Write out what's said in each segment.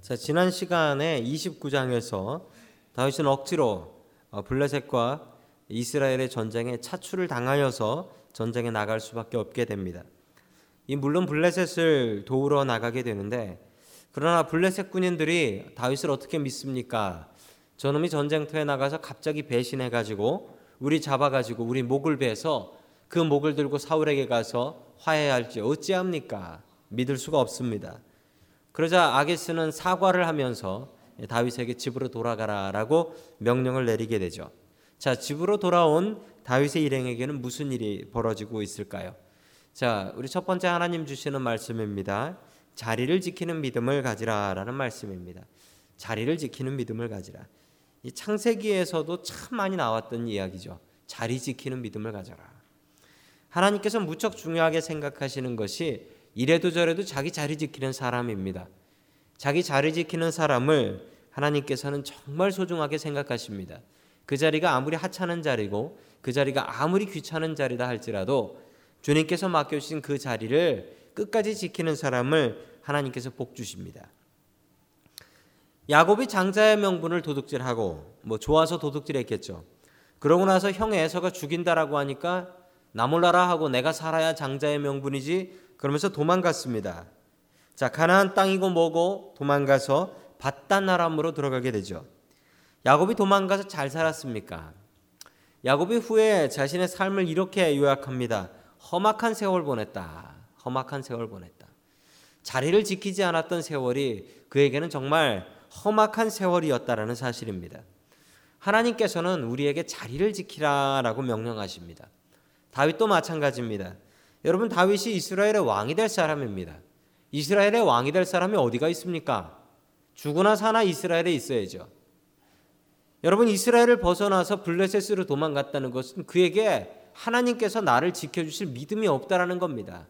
자, 지난 시간에 29장에서 다윗은 억지로 어, 블레셋과 이스라엘의 전쟁에 차출을 당하여서 전쟁에 나갈 수밖에 없게 됩니다. 이 물론 블레셋을 도우러 나가게 되는데 그러나 블레셋 군인들이 다윗을 어떻게 믿습니까? 저놈이 전쟁터에 나가서 갑자기 배신해 가지고 우리 잡아 가지고 우리 목을 베서 그 목을 들고 사울에게 가서 화해할지 어찌합니까? 믿을 수가 없습니다. 그러자 아게스는 사과를 하면서 다윗에게 집으로 돌아가라라고 명령을 내리게 되죠. 자, 집으로 돌아온 다윗의 일행에게는 무슨 일이 벌어지고 있을까요? 자, 우리 첫 번째 하나님 주시는 말씀입니다. 자리를 지키는 믿음을 가지라라는 말씀입니다. 자리를 지키는 믿음을 가지라. 이 창세기에서도 참 많이 나왔던 이야기죠. 자리 지키는 믿음을 가져라. 하나님께서 무척 중요하게 생각하시는 것이 이래도 저래도 자기 자리 지키는 사람입니다. 자기 자리 지키는 사람을 하나님께서는 정말 소중하게 생각하십니다. 그 자리가 아무리 하찮은 자리고 그 자리가 아무리 귀찮은 자리다 할지라도 주님께서 맡겨주신 그 자리를 끝까지 지키는 사람을 하나님께서 복 주십니다. 야곱이 장자의 명분을 도둑질하고 뭐 좋아서 도둑질했겠죠. 그러고 나서 형 에서가 죽인다라고 하니까 나 몰라라 하고 내가 살아야 장자의 명분이지 그러면서 도망갔습니다. 자 가나안 땅이고 뭐고 도망가서 바단 아람으로 들어가게 되죠. 야곱이 도망가서 잘 살았습니까? 야곱이 후에 자신의 삶을 이렇게 요약합니다. 험악한 세월 보냈다. 험악한 세월 보냈다. 자리를 지키지 않았던 세월이 그에게는 정말 험악한 세월이었다라는 사실입니다. 하나님께서는 우리에게 자리를 지키라라고 명령하십니다. 다윗도 마찬가지입니다. 여러분 다윗이 이스라엘의 왕이 될 사람입니다. 이스라엘의 왕이 될 사람이 어디가 있습니까? 죽으나 사나 이스라엘에 있어야죠. 여러분 이스라엘을 벗어나서 블레셋으로 도망갔다는 것은 그에게 하나님께서 나를 지켜주실 믿음이 없다라는 겁니다.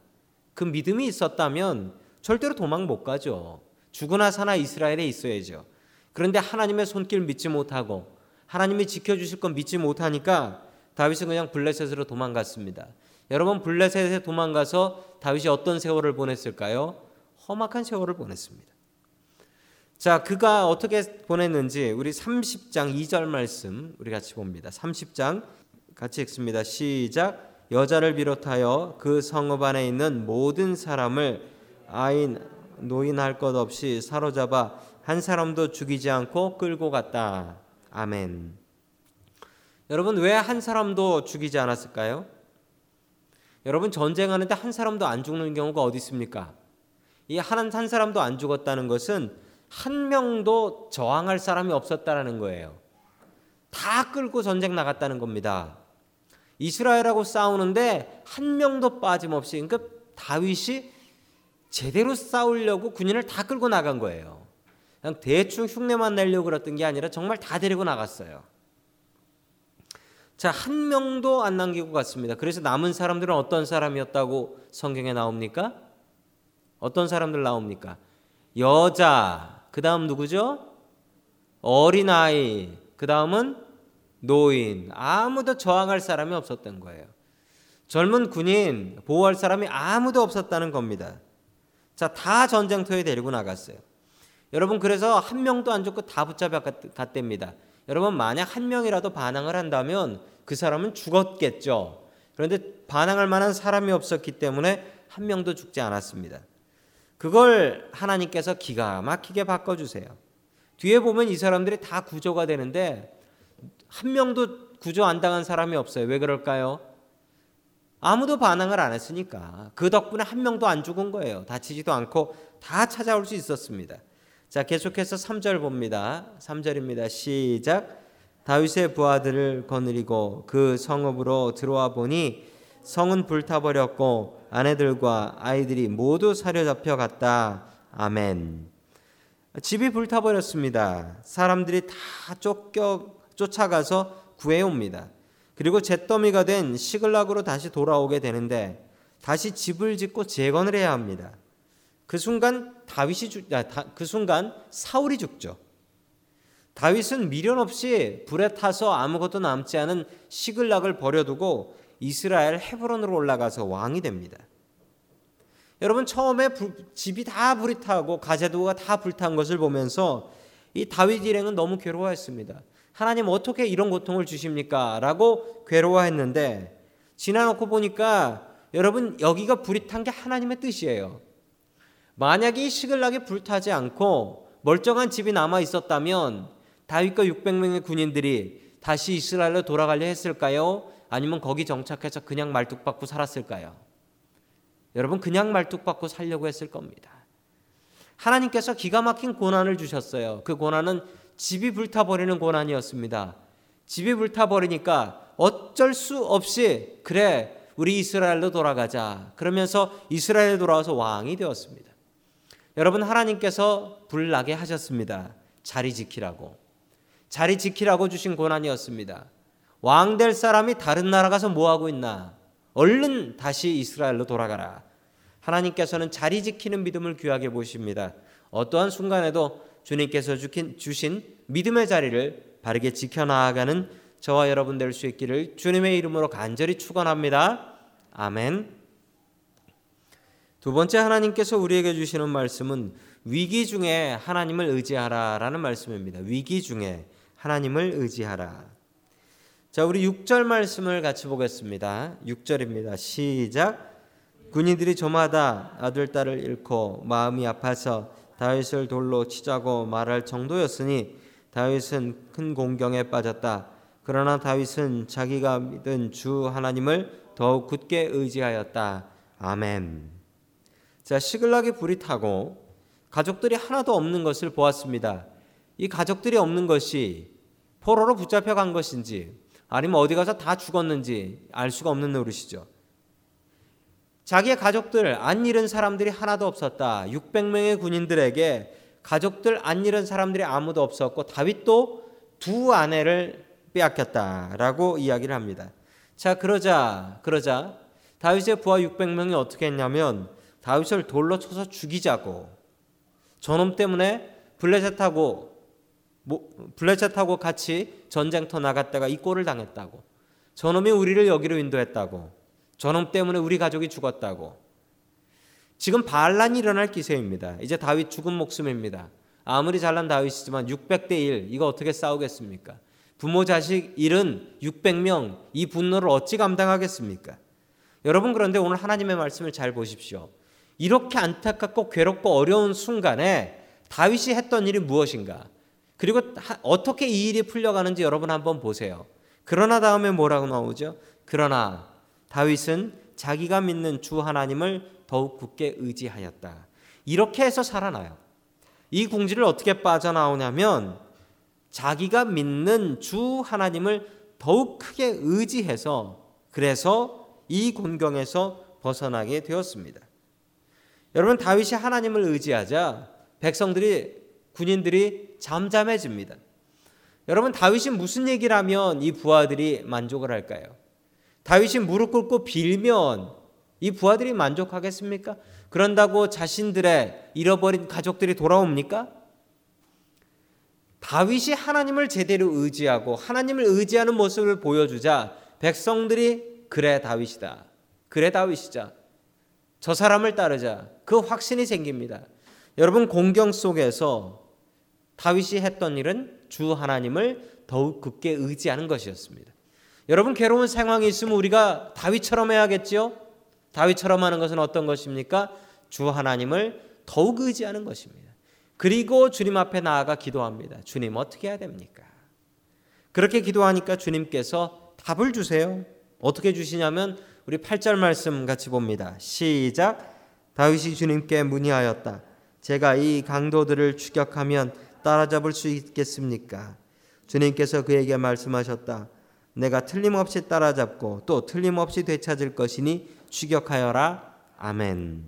그 믿음이 있었다면 절대로 도망 못 가죠. 죽으나 사나 이스라엘에 있어야죠. 그런데 하나님의 손길 믿지 못하고 하나님이 지켜주실 건 믿지 못하니까 다윗은 그냥 블레셋으로 도망갔습니다. 여러분 블레셋에 도망가서 다윗이 어떤 세월을 보냈을까요? 험악한 세월을 보냈습니다. 자, 그가 어떻게 보냈는지 우리 30장 2절 말씀 우리 같이 봅니다. 30장 같이 읽습니다. 시작. 여자를 비롯하여 그 성읍 안에 있는 모든 사람을 아인 노인할 것 없이 사로잡아 한 사람도 죽이지 않고 끌고 갔다. 아멘. 여러분 왜 한 사람도 죽이지 않았을까요? 여러분 전쟁하는데 한 사람도 안 죽는 경우가 어디 있습니까? 이 한 한 사람도 안 죽었다는 것은 한 명도 저항할 사람이 없었다라는 거예요. 다 끌고 전쟁 나갔다는 겁니다. 이스라엘하고 싸우는데 한 명도 빠짐없이 그러니까 다윗이 제대로 싸우려고 군인을 다 끌고 나간 거예요. 그냥 대충 흉내만 내려고 그랬던 게 아니라 정말 다 데리고 나갔어요. 자, 한 명도 안 남기고 갔습니다. 그래서 남은 사람들은 어떤 사람이었다고 성경에 나옵니까? 어떤 사람들 나옵니까? 여자, 그 다음 누구죠? 어린아이, 그 다음은 노인. 아무도 저항할 사람이 없었던 거예요. 젊은 군인, 보호할 사람이 아무도 없었다는 겁니다. 자, 다 전쟁터에 데리고 나갔어요. 여러분, 그래서 한 명도 안 죽고 다 붙잡아 갔답니다. 여러분 만약 한 명이라도 반항을 한다면 그 사람은 죽었겠죠. 그런데 반항할 만한 사람이 없었기 때문에 한 명도 죽지 않았습니다. 그걸 하나님께서 기가 막히게 바꿔주세요. 뒤에 보면 이 사람들이 다 구조가 되는데 한 명도 구조 안 당한 사람이 없어요. 왜 그럴까요? 아무도 반항을 안 했으니까 그 덕분에 한 명도 안 죽은 거예요. 다치지도 않고 다 찾아올 수 있었습니다. 자, 계속해서 3절 봅니다. 3절입니다. 시작. 다윗의 부하들을 거느리고 그 성읍으로 들어와 보니 성은 불타버렸고 아내들과 아이들이 모두 사려잡혀 갔다. 아멘. 집이 불타버렸습니다. 사람들이 다 쫓겨 쫓아가서 구해옵니다. 그리고 잿더미가 된 시글락으로 다시 돌아오게 되는데 다시 집을 짓고 재건을 해야 합니다. 그 순간 다윗이 죽, 아, 그 순간 사울이 죽죠. 다윗은 미련 없이 불에 타서 아무것도 남지 않은 시글락을 버려두고 이스라엘 헤브론으로 올라가서 왕이 됩니다. 여러분 처음에 불, 집이 다 불이 타고 가재도가 다 불탄 것을 보면서 이 다윗 일행은 너무 괴로워했습니다. 하나님 어떻게 이런 고통을 주십니까? 라고 괴로워했는데 지나놓고 보니까 여러분 여기가 불이 탄 게 하나님의 뜻이에요. 만약에 이 시글락이 불타지 않고 멀쩡한 집이 남아 있었다면 다윗과 600명의 군인들이 다시 이스라엘로 돌아가려 했을까요? 아니면 거기 정착해서 그냥 말뚝 박고 살았을까요? 여러분 그냥 말뚝 박고 살려고 했을 겁니다. 하나님께서 기가 막힌 고난을 주셨어요. 그 고난은 집이 불타버리는 고난이었습니다. 집이 불타버리니까 어쩔 수 없이 그래 우리 이스라엘로 돌아가자. 그러면서 이스라엘에 돌아와서 왕이 되었습니다. 여러분 하나님께서 불나게 하셨습니다. 자리 지키라고. 자리 지키라고 주신 고난이었습니다. 왕 될 사람이 다른 나라 가서 뭐 하고 있나? 얼른 다시 이스라엘로 돌아가라. 하나님께서는 자리 지키는 믿음을 귀하게 보십니다. 어떠한 순간에도 주님께서 주신 믿음의 자리를 바르게 지켜나가는 저와 여러분 될 수 있기를 주님의 이름으로 간절히 축원합니다. 아멘. 두 번째 하나님께서 우리에게 주시는 말씀은 위기 중에 하나님을 의지하라라는 말씀입니다. 위기 중에 하나님을 의지하라. 자, 우리 6절 말씀을 같이 보겠습니다. 6절입니다. 시작. 군인들이 저마다 아들 딸을 잃고 마음이 아파서 다윗을 돌로 치자고 말할 정도였으니 다윗은 큰 공경에 빠졌다. 그러나 다윗은 자기가 믿은 주 하나님을 더욱 굳게 의지하였다. 아멘. 자, 시글락이 불이 타고 가족들이 하나도 없는 것을 보았습니다. 이 가족들이 없는 것이 포로로 붙잡혀 간 것인지 아니면 어디 가서 다 죽었는지 알 수가 없는 노릇이죠. 자기의 가족들 안 잃은 사람들이 하나도 없었다. 600명의 군인들에게 가족들 안 잃은 사람들이 아무도 없었고 다윗도 두 아내를 빼앗겼다라고 이야기를 합니다. 자, 그러자 그러자 다윗의 부하 600명이 어떻게 했냐면 다윗을 돌로 쳐서 죽이자고 저놈 때문에 블레셋하고 블레셋하고 같이 전쟁터 나갔다가 이 꼴을 당했다고 저놈이 우리를 여기로 인도했다고 저놈 때문에 우리 가족이 죽었다고. 지금 반란이 일어날 기세입니다. 이제 다윗 죽은 목숨입니다. 아무리 잘난 다윗이지만 600대 1 이거 어떻게 싸우겠습니까? 부모 자식 잃은 600명 이 분노를 어찌 감당하겠습니까? 여러분 그런데 오늘 하나님의 말씀을 잘 보십시오. 이렇게 안타깝고 괴롭고 어려운 순간에 다윗이 했던 일이 무엇인가? 그리고 어떻게 이 일이 풀려가는지 여러분 한번 보세요. 그러나 다음에 뭐라고 나오죠? 그러나 다윗은 자기가 믿는 주 하나님을 더욱 굳게 의지하였다. 이렇게 해서 살아나요. 이 궁지를 어떻게 빠져나오냐면 자기가 믿는 주 하나님을 더욱 크게 의지해서 그래서 이 곤경에서 벗어나게 되었습니다. 여러분 다윗이 하나님을 의지하자 백성들이 군인들이 잠잠해집니다. 여러분 다윗이 무슨 얘기를 하면 이 부하들이 만족을 할까요? 다윗이 무릎 꿇고 빌면 이 부하들이 만족하겠습니까? 그런다고 자신들의 잃어버린 가족들이 돌아옵니까? 다윗이 하나님을 제대로 의지하고 하나님을 의지하는 모습을 보여주자 백성들이 그래 다윗이다. 그래 다윗이자. 저 사람을 따르자. 그 확신이 생깁니다. 여러분 공경 속에서 다윗이 했던 일은 주 하나님을 더욱 굳게 의지하는 것이었습니다. 여러분 괴로운 상황이 있으면 우리가 다윗처럼 해야겠지요? 다윗처럼 하는 것은 어떤 것입니까? 주 하나님을 더욱 의지하는 것입니다. 그리고 주님 앞에 나아가 기도합니다. 주님 어떻게 해야 됩니까? 그렇게 기도하니까 주님께서 답을 주세요. 어떻게 주시냐면 우리 8절 말씀 같이 봅니다. 시작. 다윗이 주님께 문의하였다. 제가 이 강도들을 추격하면 따라잡을 수 있겠습니까? 주님께서 그에게 말씀하셨다. 내가 틀림없이 따라잡고 또 틀림없이 되찾을 것이니 추격하여라. 아멘.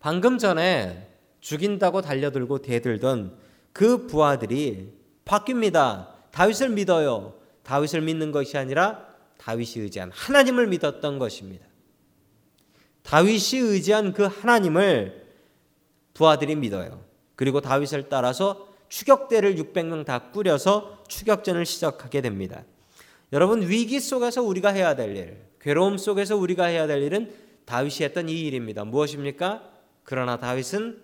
방금 전에 죽인다고 달려들고 대들던 그 부하들이 바뀝니다. 다윗을 믿어요. 다윗을 믿는 것이 아니라 다윗이 의지한 하나님을 믿었던 것입니다. 다윗이 의지한 그 하나님을 부하들이 믿어요. 그리고 다윗을 따라서 추격대를 600명 다 꾸려서 추격전을 시작하게 됩니다. 여러분 위기 속에서 우리가 해야 될 일, 괴로움 속에서 우리가 해야 될 일은 다윗이 했던 이 일입니다. 무엇입니까? 그러나 다윗은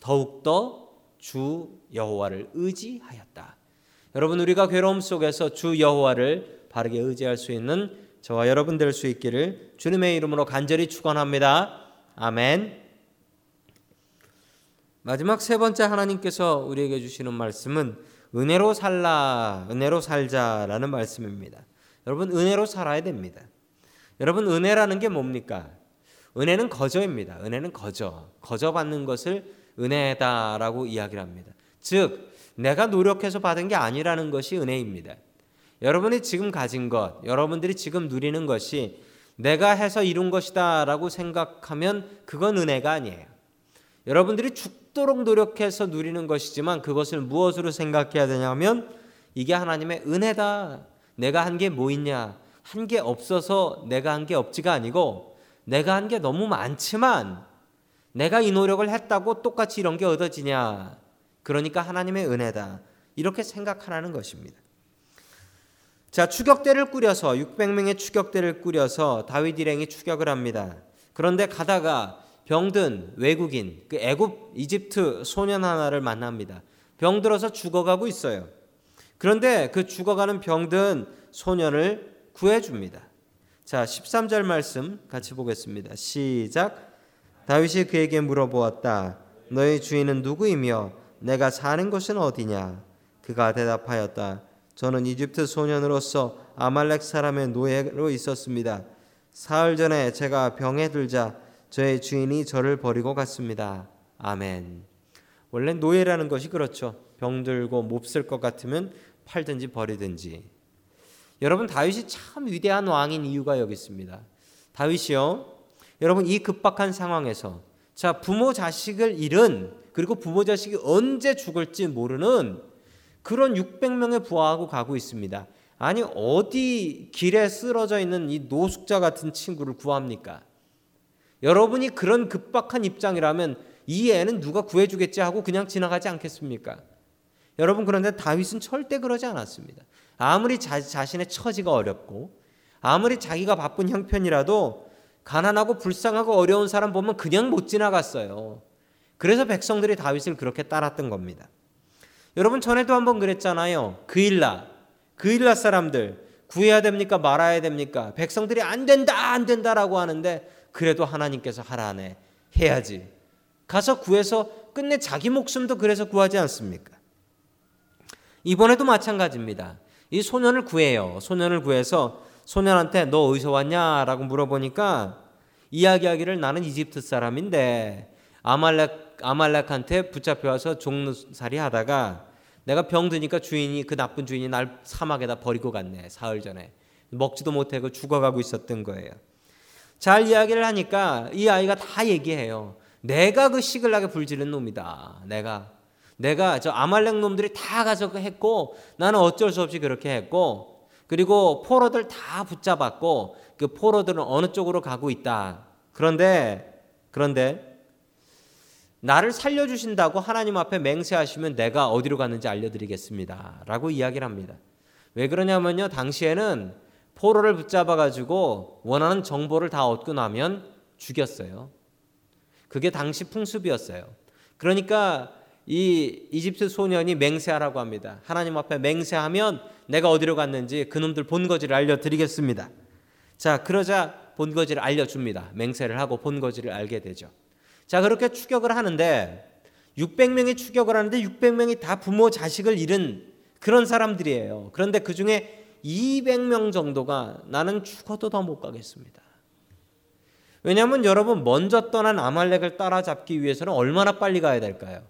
더욱더 주 여호와를 의지하였다. 여러분 우리가 괴로움 속에서 주 여호와를 바르게 의지할 수 있는 저와 여러분 될 수 있기를 주님의 이름으로 간절히 축원합니다. 아멘. 마지막 세 번째 하나님께서 우리에게 주시는 말씀은 은혜로 살라, 은혜로 살자라는 말씀입니다. 여러분 은혜로 살아야 됩니다. 여러분 은혜라는 게 뭡니까? 은혜는 거저입니다. 은혜는 거저. 거저 받는 것을 은혜다라고 이야기를 합니다. 즉 내가 노력해서 받은 게 아니라는 것이 은혜입니다. 여러분이 지금 가진 것, 여러분들이 지금 누리는 것이 내가 해서 이룬 것이다라고 생각하면 그건 은혜가 아니에요. 여러분들이 죽 도록 노력해서 누리는 것이지만 그것을 무엇으로 생각해야 되냐면 이게 하나님의 은혜다. 내가 한 게 뭐 있냐? 한 게 없어서 내가 한 게 없지가 아니고 내가 한 게 너무 많지만 내가 이 노력을 했다고 똑같이 이런 게 얻어지냐? 그러니까 하나님의 은혜다. 이렇게 생각하라는 것입니다. 자, 추격대를 꾸려서 600명의 추격대를 꾸려서 다윗 일행이 추격을 합니다. 그런데 가다가 병든 외국인, 그 애굽 이집트 소년 하나를 만납니다. 병들어서 죽어가고 있어요. 그런데 그 죽어가는 병든 소년을 구해 줍니다. 자, 13절 말씀 같이 보겠습니다. 시작. 다윗이 그에게 물어보았다. 너의 주인은 누구이며 내가 사는 곳은 어디냐? 그가 대답하였다. 저는 이집트 소년으로서 아말렉 사람의 노예로 있었습니다. 사흘 전에 제가 병에 들자 저의 주인이 저를 버리고 갔습니다. 아멘. 원래 노예라는 것이 그렇죠. 병들고 몹쓸 것 같으면 팔든지 버리든지. 여러분 다윗이 참 위대한 왕인 이유가 여기 있습니다. 다윗이요. 여러분 이 급박한 상황에서 자 부모 자식을 잃은 그리고 부모 자식이 언제 죽을지 모르는 그런 600명의 부하하고 가고 있습니다. 아니 어디 길에 쓰러져 있는 이 노숙자 같은 친구를 구합니까? 여러분이 그런 급박한 입장이라면 이 애는 누가 구해주겠지 하고 그냥 지나가지 않겠습니까? 여러분 그런데 다윗은 절대 그러지 않았습니다. 아무리 자, 자신의 처지가 어렵고 아무리 자기가 바쁜 형편이라도 가난하고 불쌍하고 어려운 사람 보면 그냥 못 지나갔어요. 그래서 백성들이 다윗을 그렇게 따랐던 겁니다. 여러분 전에도 한번 그랬잖아요. 그일라 그일라 사람들 구해야 됩니까 말아야 됩니까? 백성들이 안 된다 안 된다라고 하는데 그래도 하나님께서 하라네 해야지. 가서 구해서 끝내 자기 목숨도 그래서 구하지 않습니까? 이번에도 마찬가지입니다. 이 소년을 구해요. 소년을 구해서 소년한테 너 어디서 왔냐라고 물어보니까 이야기하기를 나는 이집트 사람인데 아말렉 아말렉한테 붙잡혀 와서 종살이 하다가 내가 병드니까 주인이 그 나쁜 주인이 날 사막에다 버리고 갔네 사흘 전에 먹지도 못하고 죽어가고 있었던 거예요. 잘 이야기를 하니까 이 아이가 다 얘기해요. 내가 그 시글나게 불지른 놈이다. 내가 내가 저 아말렉 놈들이 다 가서 했고 나는 어쩔 수 없이 그렇게 했고 그리고 포로들 다 붙잡았고 그 포로들은 어느 쪽으로 가고 있다. 그런데 그런데 나를 살려주신다고 하나님 앞에 맹세하시면 내가 어디로 갔는지 알려드리겠습니다. 라고 이야기를 합니다. 왜 그러냐면요. 당시에는 포로를 붙잡아 가지고 원하는 정보를 다 얻고 나면 죽였어요. 그게 당시 풍습이었어요. 그러니까 이 이집트 소년이 맹세하라고 합니다. 하나님 앞에 맹세하면 내가 어디로 갔는지 그놈들 본거지를 알려드리겠습니다. 자, 그러자 본거지를 알려줍니다. 맹세를 하고 본거지를 알게 되죠. 자, 그렇게 추격을 하는데 600명이 추격을 하는데 600명이 다 부모 자식을 잃은 그런 사람들이에요. 그런데 그 중에 200명 정도가 나는 죽어도 더 못 가겠습니다. 왜냐하면 여러분 먼저 떠난 아말렉을 따라잡기 위해서는 얼마나 빨리 가야 될까요?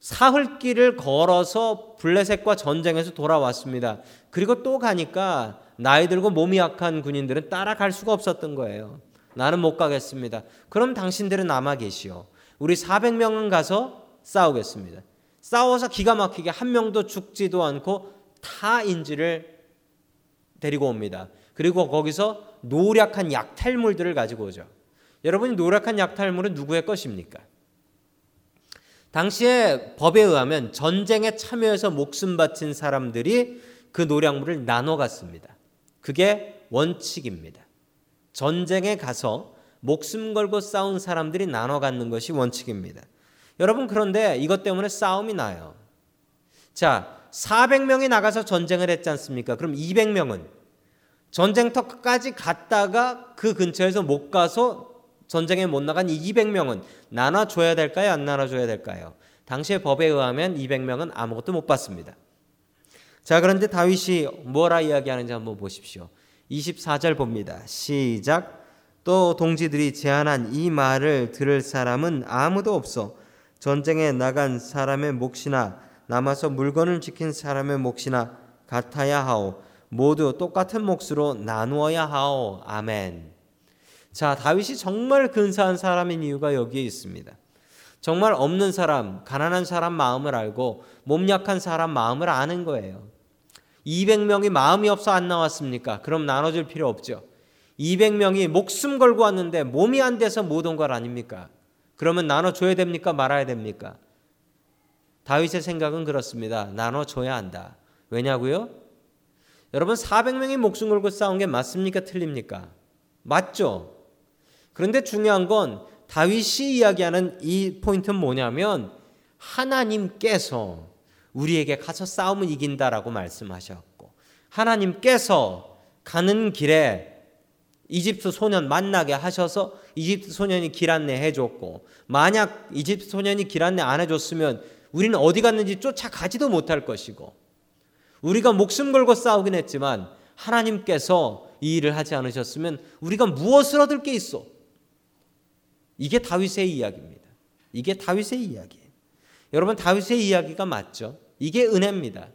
사흘길을 걸어서 블레셋과 전쟁에서 돌아왔습니다. 그리고 또 가니까 나이 들고 몸이 약한 군인들은 따라갈 수가 없었던 거예요. 나는 못 가겠습니다. 그럼 당신들은 남아 계시오. 우리 400명은 가서 싸우겠습니다. 싸워서 기가 막히게 한 명도 죽지도 않고 타인지를 데리고 옵니다. 그리고 거기서 노력한 약탈물들을 가지고 오죠. 여러분이 노력한 약탈물은 누구의 것입니까? 당시에 법에 의하면 전쟁에 참여해서 목숨 바친 사람들이 그 노량물을 나눠 갔습니다. 그게 원칙입니다. 전쟁에 가서 목숨 걸고 싸운 사람들이 나눠 갖는 것이 원칙입니다. 여러분 그런데 이것 때문에 싸움이 나요. 자, 400명이 나가서 전쟁을 했지 않습니까? 그럼 200명은 전쟁터까지 갔다가 그 근처에서 못 가서 전쟁에 못 나간 200명은 나눠줘야 될까요? 안 나눠줘야 될까요? 당시의 법에 의하면 200명은 아무것도 못 받습니다. 자, 그런데 다윗이 뭐라 이야기하는지 한번 보십시오. 24절 봅니다. 시작. 또 동지들이 제안한 이 말을 들을 사람은 아무도 없어. 전쟁에 나간 사람의 몫이나 남아서 물건을 지킨 사람의 몫이나 같아야 하오. 모두 똑같은 몫으로 나누어야 하오. 아멘. 자, 다윗이 정말 근사한 사람인 이유가 여기에 있습니다. 정말 없는 사람, 가난한 사람 마음을 알고 몸 약한 사람 마음을 아는 거예요. 200명이 마음이 없어 안 나왔습니까? 그럼 나눠줄 필요 없죠. 200명이 목숨 걸고 왔는데 몸이 안 돼서 못 온 걸 아닙니까? 그러면 나눠줘야 됩니까? 말아야 됩니까? 다윗의 생각은 그렇습니다. 나눠줘야 한다. 왜냐고요? 여러분 400명이 목숨 걸고 싸운 게 맞습니까? 틀립니까? 맞죠. 그런데 중요한 건 다윗이 이야기하는 이 포인트는 뭐냐면 하나님께서 우리에게 가서 싸움을 이긴다라고 말씀하셨고 하나님께서 가는 길에 이집트 소년 만나게 하셔서 이집트 소년이 길 안내 해줬고 만약 이집트 소년이 길 안내 안 해줬으면 우리는 어디 갔는지 쫓아가지도 못할 것이고 우리가 목숨 걸고 싸우긴 했지만 하나님께서 이 일을 하지 않으셨으면 우리가 무엇을 얻을 게 있어? 이게 다윗의 이야기입니다. 이게 다윗의 이야기예요. 여러분 다윗의 이야기가 맞죠? 이게 은혜입니다.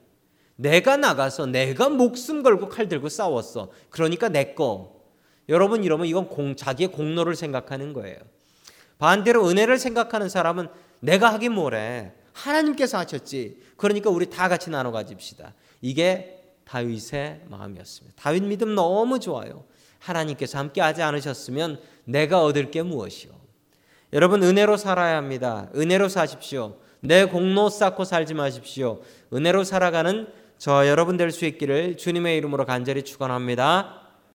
내가 나가서 내가 목숨 걸고 칼 들고 싸웠어. 그러니까 내 거. 여러분 이러면 이건 공, 자기의 공로를 생각하는 거예요. 반대로 은혜를 생각하는 사람은 내가 하긴 뭐래. 하나님께서 하셨지. 그러니까 우리 다 같이 나눠 가집시다. 이게 다윗의 마음이었습니다. 다윗 믿음 너무 좋아요. 하나님께서 함께 하지 않으셨으면 내가 얻을 게 무엇이요? 여러분 은혜로 살아야 합니다. 은혜로 사십시오. 내 공로 쌓고 살지 마십시오. 은혜로 살아가는 저 여러분 될 수 있기를 주님의 이름으로 간절히 축원합니다.